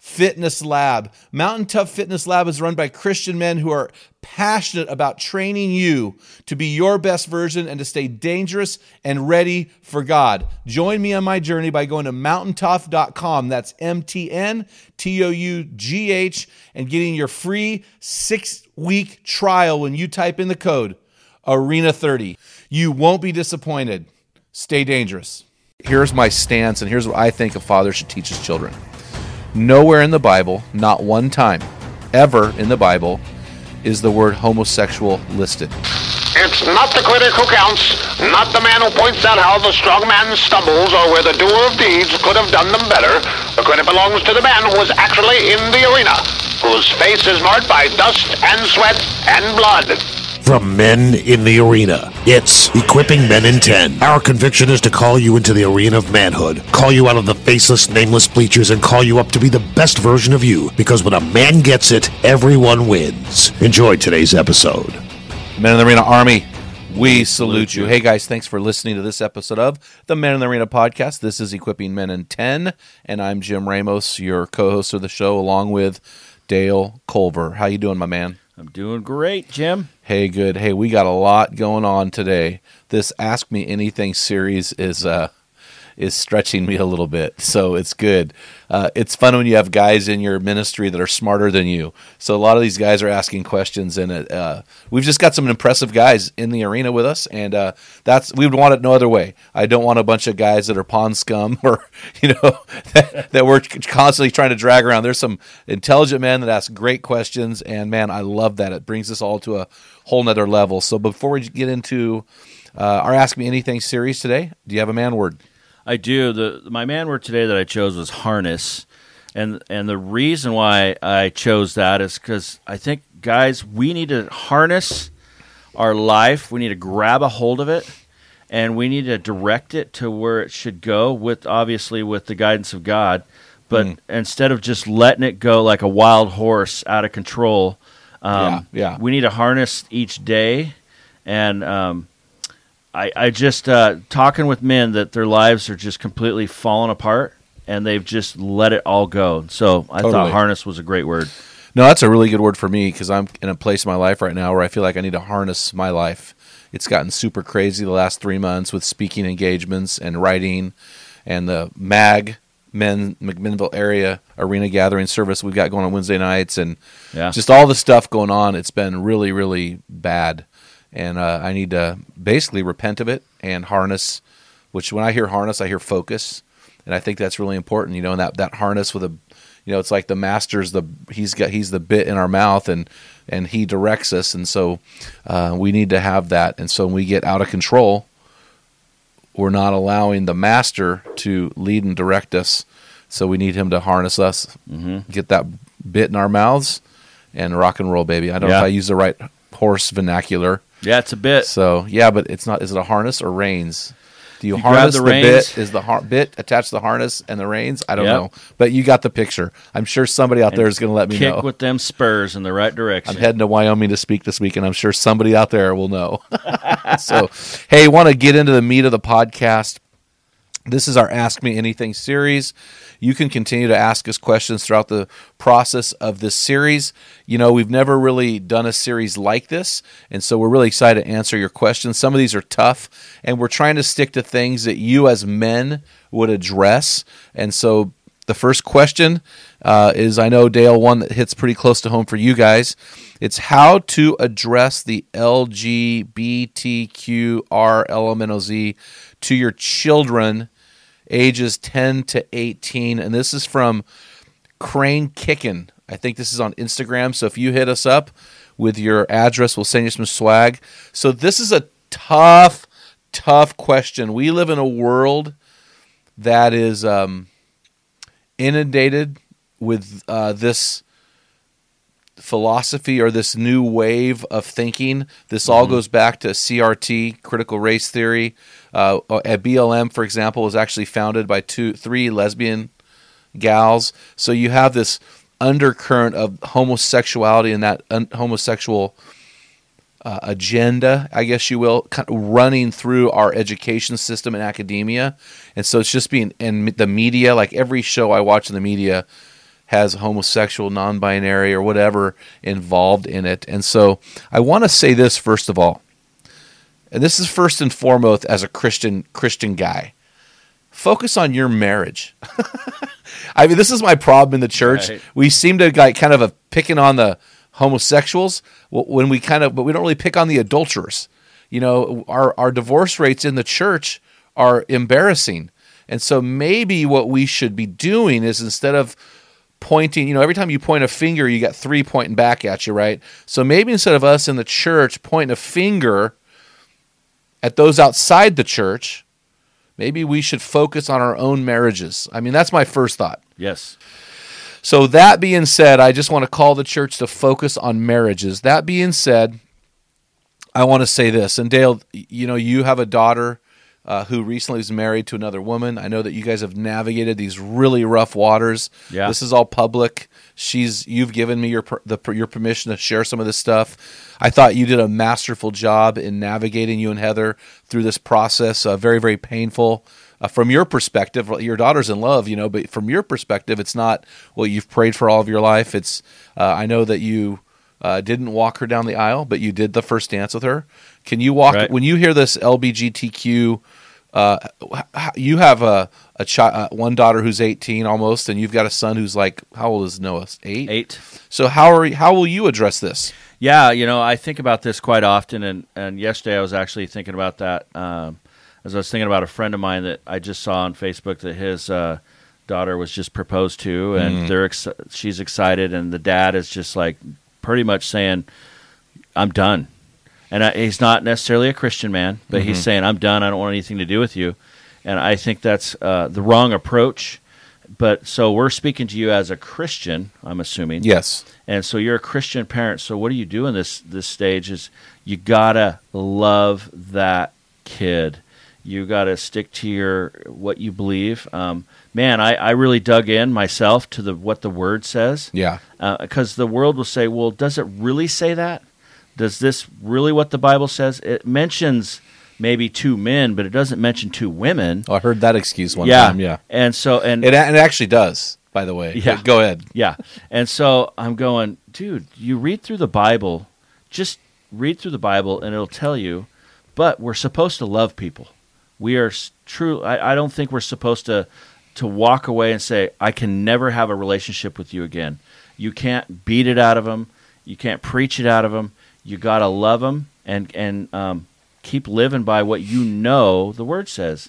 Fitness Lab. Mountain Tough Fitness Lab is run by Christian men who are passionate about training you to be your best version and to stay dangerous and ready for God. Join me on my journey by going to mountaintough.com. That's M T N T O U G H and getting your free six week trial when you type in the code ARENA30. You won't be disappointed. Stay dangerous. Here's my stance, and here's what I think a father should teach his children. Nowhere in the Bible, not one time, ever in the Bible, is the word homosexual listed. It's not the critic who counts, not the man who points out how the strong man stumbles or where the doer of deeds could have done them better. The credit belongs to the man who was actually in the arena, whose face is marked by dust and sweat and blood. From Men in the Arena, it's Equipping Men in 10. Our conviction is to call you into the arena of manhood, call you out of the faceless, nameless bleachers, and call you up to be the best version of you. Because when a man gets it, everyone wins. Enjoy today's episode. Men in the Arena Army, we salute you. Hey guys, thanks for listening to this episode of the Men in the Arena podcast. This is Equipping Men in 10, and I'm Jim Ramos, your co-host of the show, along with Dale Culver. How you doing, my man? I'm doing great, Jim. Hey, good. Hey, we got a lot going on today. This Ask Me Anything series is uh is stretching me a little bit, so it's good. Uh, it's fun when you have guys in your ministry that are smarter than you. So a lot of these guys are asking questions, and it, uh, we've just got some impressive guys in the arena with us, and uh, that's we would want it no other way. I don't want a bunch of guys that are pond scum or you know that, that we're constantly trying to drag around. There's some intelligent men that ask great questions, and man, I love that. It brings us all to a whole nother level. So before we get into uh, our Ask Me Anything series today, do you have a man word? I do. The my man word today that I chose was harness, and and the reason why I chose that is because I think guys we need to harness our life. We need to grab a hold of it, and we need to direct it to where it should go. With obviously with the guidance of God, but Mm. instead of just letting it go like a wild horse out of control, um, Yeah, yeah. we need to harness each day and. Um, I, I just uh, talking with men that their lives are just completely falling apart and they've just let it all go. So I Totally. thought harness was a great word. No, that's a really good word for me because I'm in a place in my life right now where I feel like I need to harness my life. It's gotten super crazy the last three months with speaking engagements and writing and the MAG, Men McMinnville area arena gathering service we've got going on Wednesday nights and Yeah. just all the stuff going on. It's been really, really bad. And uh, I need to basically repent of it and harness, which when I hear harness, I hear focus. And I think that's really important, you know, and that, that harness with a, you know, it's like the master's the, he's got, he's the bit in our mouth and, and he directs us. And so uh, we need to have that. And so when we get out of control, we're not allowing the master to lead and direct us. So we need him to harness us, Mm-hmm. get that bit in our mouths, and rock and roll, baby. I don't know if I use the right horse vernacular. Yeah, it's a bit. So yeah, but it's not. Is it a harness or reins? Do you, You harness the the, bit? Is the har- bit attached to the harness and the reins? I don't Yep. know, but you got the picture. I'm sure somebody out there is going to let me know. Kick know. with them spurs in the right direction. I'm heading to Wyoming to speak this week, and I'm sure somebody out there will know. so, hey, want to get into the meat of the podcast? This is our Ask Me Anything series. You can continue to ask us questions throughout the process of this series. You know, we've never really done a series like this, and so we're really excited to answer your questions. Some of these are tough, and we're trying to stick to things that you as men would address. And so the first question uh, is I know, Dale, one that hits pretty close to home for you guys. It's how to address the LGBTQRLMNOZ to your children ages 10 to 18. And this is from Crane Kickin. I think this is on Instagram. So if you hit us up with your address, we'll send you some swag. So this is a tough, tough question. We live in a world that is um, inundated with uh, this philosophy or this new wave of thinking. This all Mm-hmm. goes back to CRT, critical race theory. Uh, at BLM, for example, was actually founded by two, three lesbian gals. So you have this undercurrent of homosexuality and that un- homosexual uh, agenda, I guess you will, kind of running through our education system and academia. And so it's just being in the media, like every show I watch in the media has homosexual, non binary, or whatever involved in it. And so I want to say this first of all. And this is first and foremost as a Christian Christian guy. Focus on your marriage. I mean, this is my problem in the church. Right. We seem to like kind of a picking on the homosexuals when we kind of, but we don't really pick on the adulterers. You know, our our divorce rates in the church are embarrassing, and so maybe what we should be doing is instead of pointing, you know, every time you point a finger, you got three pointing back at you, right? So maybe instead of us in the church pointing a finger at those outside the church, maybe we should focus on our own marriages. I mean, that's my first thought. Yes. So that being said, I just want to call the church to focus on marriages. That being said, I want to say this, and Dale, you know, you have a daughter uh, who recently was married to another woman. I know that you guys have navigated these really rough waters. Yeah. this is all public. She's you've given me your per, the your permission to share some of this stuff. I thought you did a masterful job in navigating you and Heather through this process. Uh, very very painful. Uh, from your perspective, your daughter's in love, you know, but from your perspective, it's not well. You've prayed for all of your life. It's uh, I know that you uh, didn't walk her down the aisle, but you did the first dance with her. Can you walk Right. when you hear this LBGTQ? Uh, you have a a child, uh, one daughter who's eighteen almost, and you've got a son who's like how old is Noah? Eight. Eight. So how are how will you address this? Yeah, you know, I think about this quite often, and, and yesterday I was actually thinking about that um, as I was thinking about a friend of mine that I just saw on Facebook that his uh, daughter was just proposed to, and they're ex- she's excited, and the dad is just like pretty much saying, "I'm done," and I, he's not necessarily a Christian man, but he's saying, "I'm done. I don't want anything to do with you," and I think that's uh, the wrong approach. But so we're speaking to you as a Christian, I'm assuming. Yes. And so you're a Christian parent. So what do you do in this this stage? Is you gotta love that kid. You gotta stick to your what you believe. Um, man, I, I really dug in myself to the what the word says. Yeah. Uh, because the world will say, well, does it really say that? Does this really what the Bible says? It mentions maybe two men, but it doesn't mention two women. Oh, I heard that excuse one yeah, time. Yeah. And so and It, and it actually does, by the way. Yeah. Go ahead. yeah. And so I'm going, dude, you read through the Bible, just read through the Bible and it'll tell you, but we're supposed to love people. We are true. I, I don't think we're supposed to, to walk away and say, I can never have a relationship with you again. You can't beat it out of them. You can't preach it out of them. You got to love them and, and um, keep living by what you know the word says.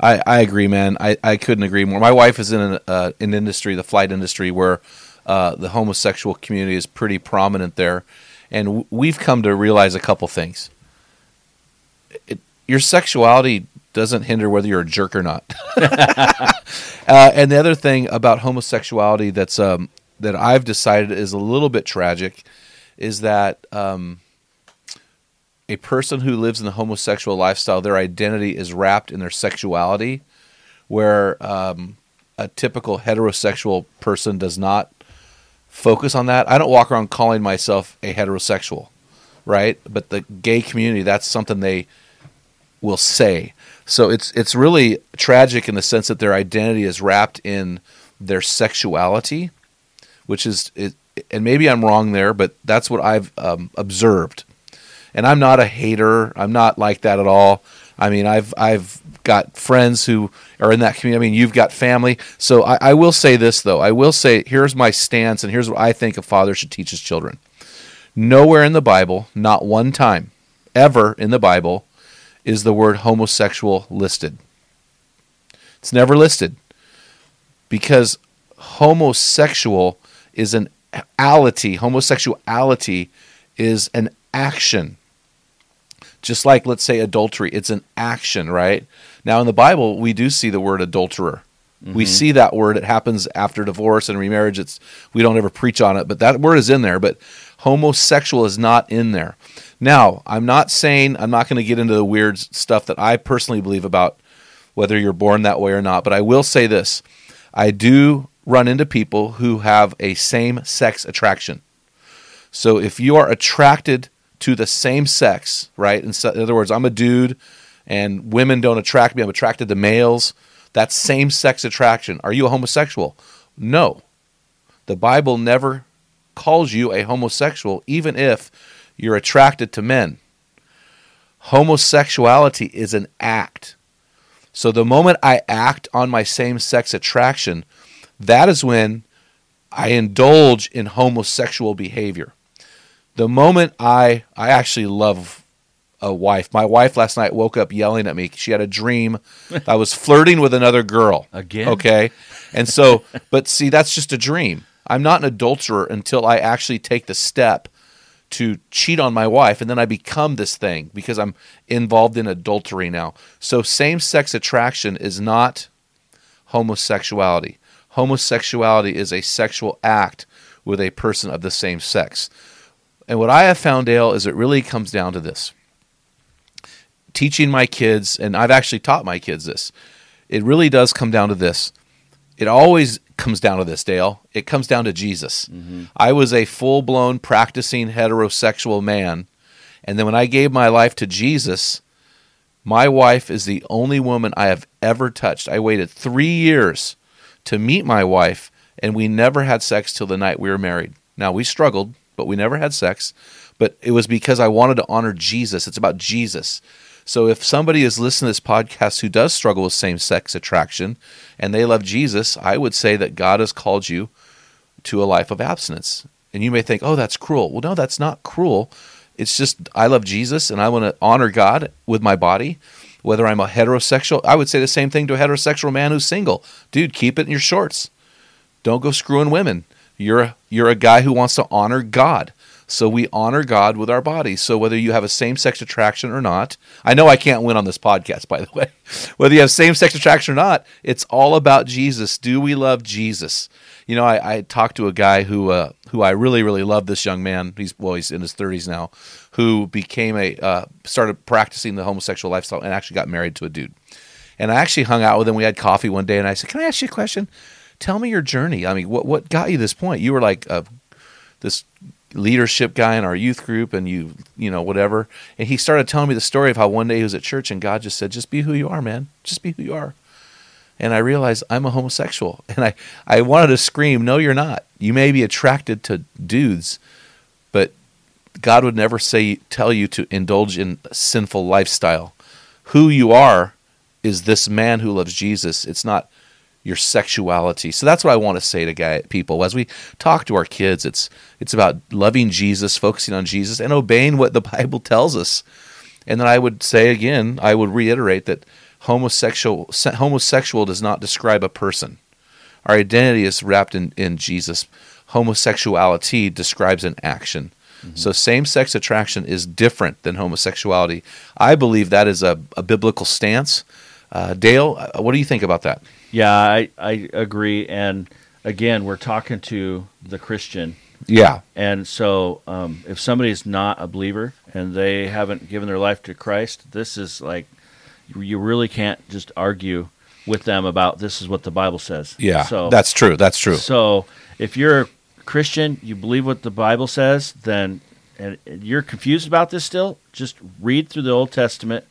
I, I agree, man. I, I couldn't agree more. My wife is in an, uh, an industry, the flight industry, where uh, the homosexual community is pretty prominent there, and w- we've come to realize a couple things. It, your sexuality doesn't hinder whether you're a jerk or not. uh, and the other thing about homosexuality that's um, that I've decided is a little bit tragic is that um, a person who lives in the homosexual lifestyle, their identity is wrapped in their sexuality, where um, a typical heterosexual person does not focus on that. I don't walk around calling myself a heterosexual, right? But the gay community, that's something they will say. So it's it's really tragic in the sense that their identity is wrapped in their sexuality, which is it, and maybe I'm wrong there, but that's what I've um, observed. And I'm not a hater. I'm not like that at all. I mean, I've I've got friends who are in that community. I mean, you've got family. So I, I will say this though. I will say here's my stance, and here's what I think a father should teach his children. Nowhere in the Bible, not one time, ever in the Bible, is the word homosexual listed. It's never listed because homosexual is an ality. Homosexuality is an action. Just like, let's say, adultery, it's an action, right? Now, in the Bible, we do see the word adulterer We mm-hmm. see that word. It happens after divorce and remarriage. It's we don't ever preach on it, but that word is in there. But homosexual is not in there. Now, I'm not saying I'm not going to get into the weird stuff that I personally believe about whether you're born that way or not. But I will say this: I do run into people who have a same-sex attraction. So if you are attracted to the same sex, right? In other words, I'm a dude and women don't attract me. I'm attracted to males. That same sex attraction. Are you a homosexual? No. The Bible never calls you a homosexual, even if you're attracted to men. Homosexuality is an act. So the moment I act on my same sex attraction, that is when I indulge in homosexual behavior. The moment I I actually love a wife. My wife last night woke up yelling at me. She had a dream I was flirting with another girl. Again? Okay. And so, but see, that's just a dream. I'm not an adulterer until I actually take the step to cheat on my wife and then I become this thing because I'm involved in adultery now. So same sex attraction is not homosexuality. Homosexuality is a sexual act with a person of the same sex. And what I have found, Dale, is it really comes down to this. Teaching my kids, and I've actually taught my kids this, it really does come down to this. It always comes down to this, Dale. It comes down to Jesus. Mm-hmm. I was a full blown practicing heterosexual man. And then when I gave my life to Jesus, my wife is the only woman I have ever touched. I waited three years to meet my wife, and we never had sex till the night we were married. Now, we struggled, but we never had sex. But it was because I wanted to honor Jesus. It's about Jesus. So if somebody is listening to this podcast who does struggle with same sex attraction and they love Jesus, I would say that God has called you to a life of abstinence. And you may think, oh, that's cruel. Well, no, that's not cruel. It's just I love Jesus and I want to honor God with my body. Whether I'm a heterosexual, I would say the same thing to a heterosexual man who's single. Dude, keep it in your shorts. Don't go screwing women. You're a, you're a guy who wants to honor God. So we honor God with our bodies. So whether you have a same sex attraction or not, I know I can't win on this podcast, by the way. Whether you have same sex attraction or not, it's all about Jesus. Do we love Jesus? You know, I, I talked to a guy who uh, who I really really love. This young man, he's well, he's in his thirties now, who became a uh, started practicing the homosexual lifestyle and actually got married to a dude. And I actually hung out with him. We had coffee one day, and I said, "Can I ask you a question? Tell me your journey. I mean, what what got you to this point? You were like a, this leadership guy in our youth group and you you know whatever. And he started telling me the story of how one day he was at church and god just said just be who you are man. Just be who you are. And i realized i'm a homosexual. And i i wanted to scream no you're not. You may be attracted to dudes but god would never say tell you to indulge in sinful lifestyle. Who you are is this man who loves jesus. It's not your sexuality. So that's what I want to say to guy, people as we talk to our kids. It's it's about loving Jesus, focusing on Jesus, and obeying what the Bible tells us. And then I would say again, I would reiterate that homosexual homosexual does not describe a person. Our identity is wrapped in, in Jesus. Homosexuality describes an action. Mm-hmm. So same sex attraction is different than homosexuality. I believe that is a, a biblical stance. Uh, Dale, uh, what do you think about that? Yeah, I, I agree. And again, we're talking to the Christian. Yeah. And so um, if somebody's not a believer and they haven't given their life to Christ, this is like, you really can't just argue with them about this is what the Bible says. Yeah. So that's true. That's true. So if you're a Christian, you believe what the Bible says, then and you're confused about this still, just read through the Old Testament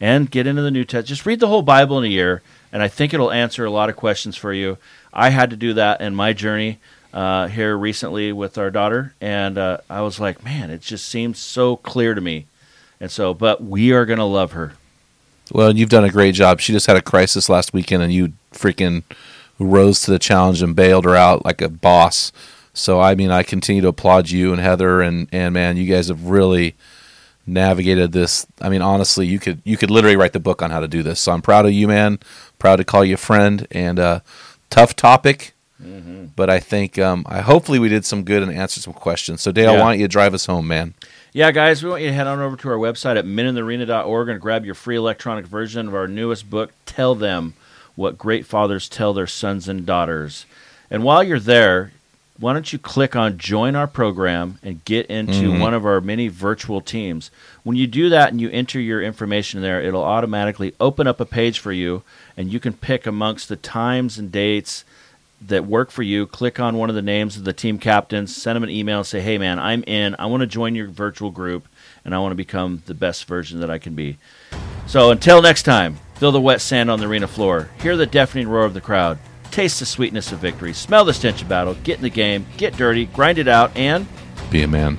and get into the New Testament. Just read the whole Bible in a year, and I think it'll answer a lot of questions for you. I had to do that in my journey uh, here recently with our daughter, and uh, I was like, man, it just seems so clear to me. And so, but we are going to love her. Well, you've done a great job. She just had a crisis last weekend, and you freaking rose to the challenge and bailed her out like a boss. So, I mean, I continue to applaud you and Heather, and and man, you guys have really navigated this. I mean, honestly, you could you could literally write the book on how to do this. So, I'm proud of you, man. Proud to call you a friend, and uh, tough topic. But I think um, I hopefully we did some good and answered some questions. So Dale, Yeah. why don't you drive us home, man? Yeah, guys, we want you to head on over to our website at meninthearena.org and grab your free electronic version of our newest book, Tell Them what great fathers tell their sons and daughters. And while you're there, why don't you click on join our program and get into mm-hmm. one of our many virtual teams? When you do that and you enter your information there, it'll automatically open up a page for you and you can pick amongst the times and dates that work for you. Click on one of the names of the team captains, send them an email and say, "Hey man, I'm in. I want to join your virtual group and I want to become the best version that I can be." So until next time, feel the wet sand on the arena floor, hear the deafening roar of the crowd, taste the sweetness of victory, smell the stench of battle, get in the game, get dirty, grind it out, and Be a man.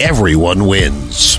everyone wins.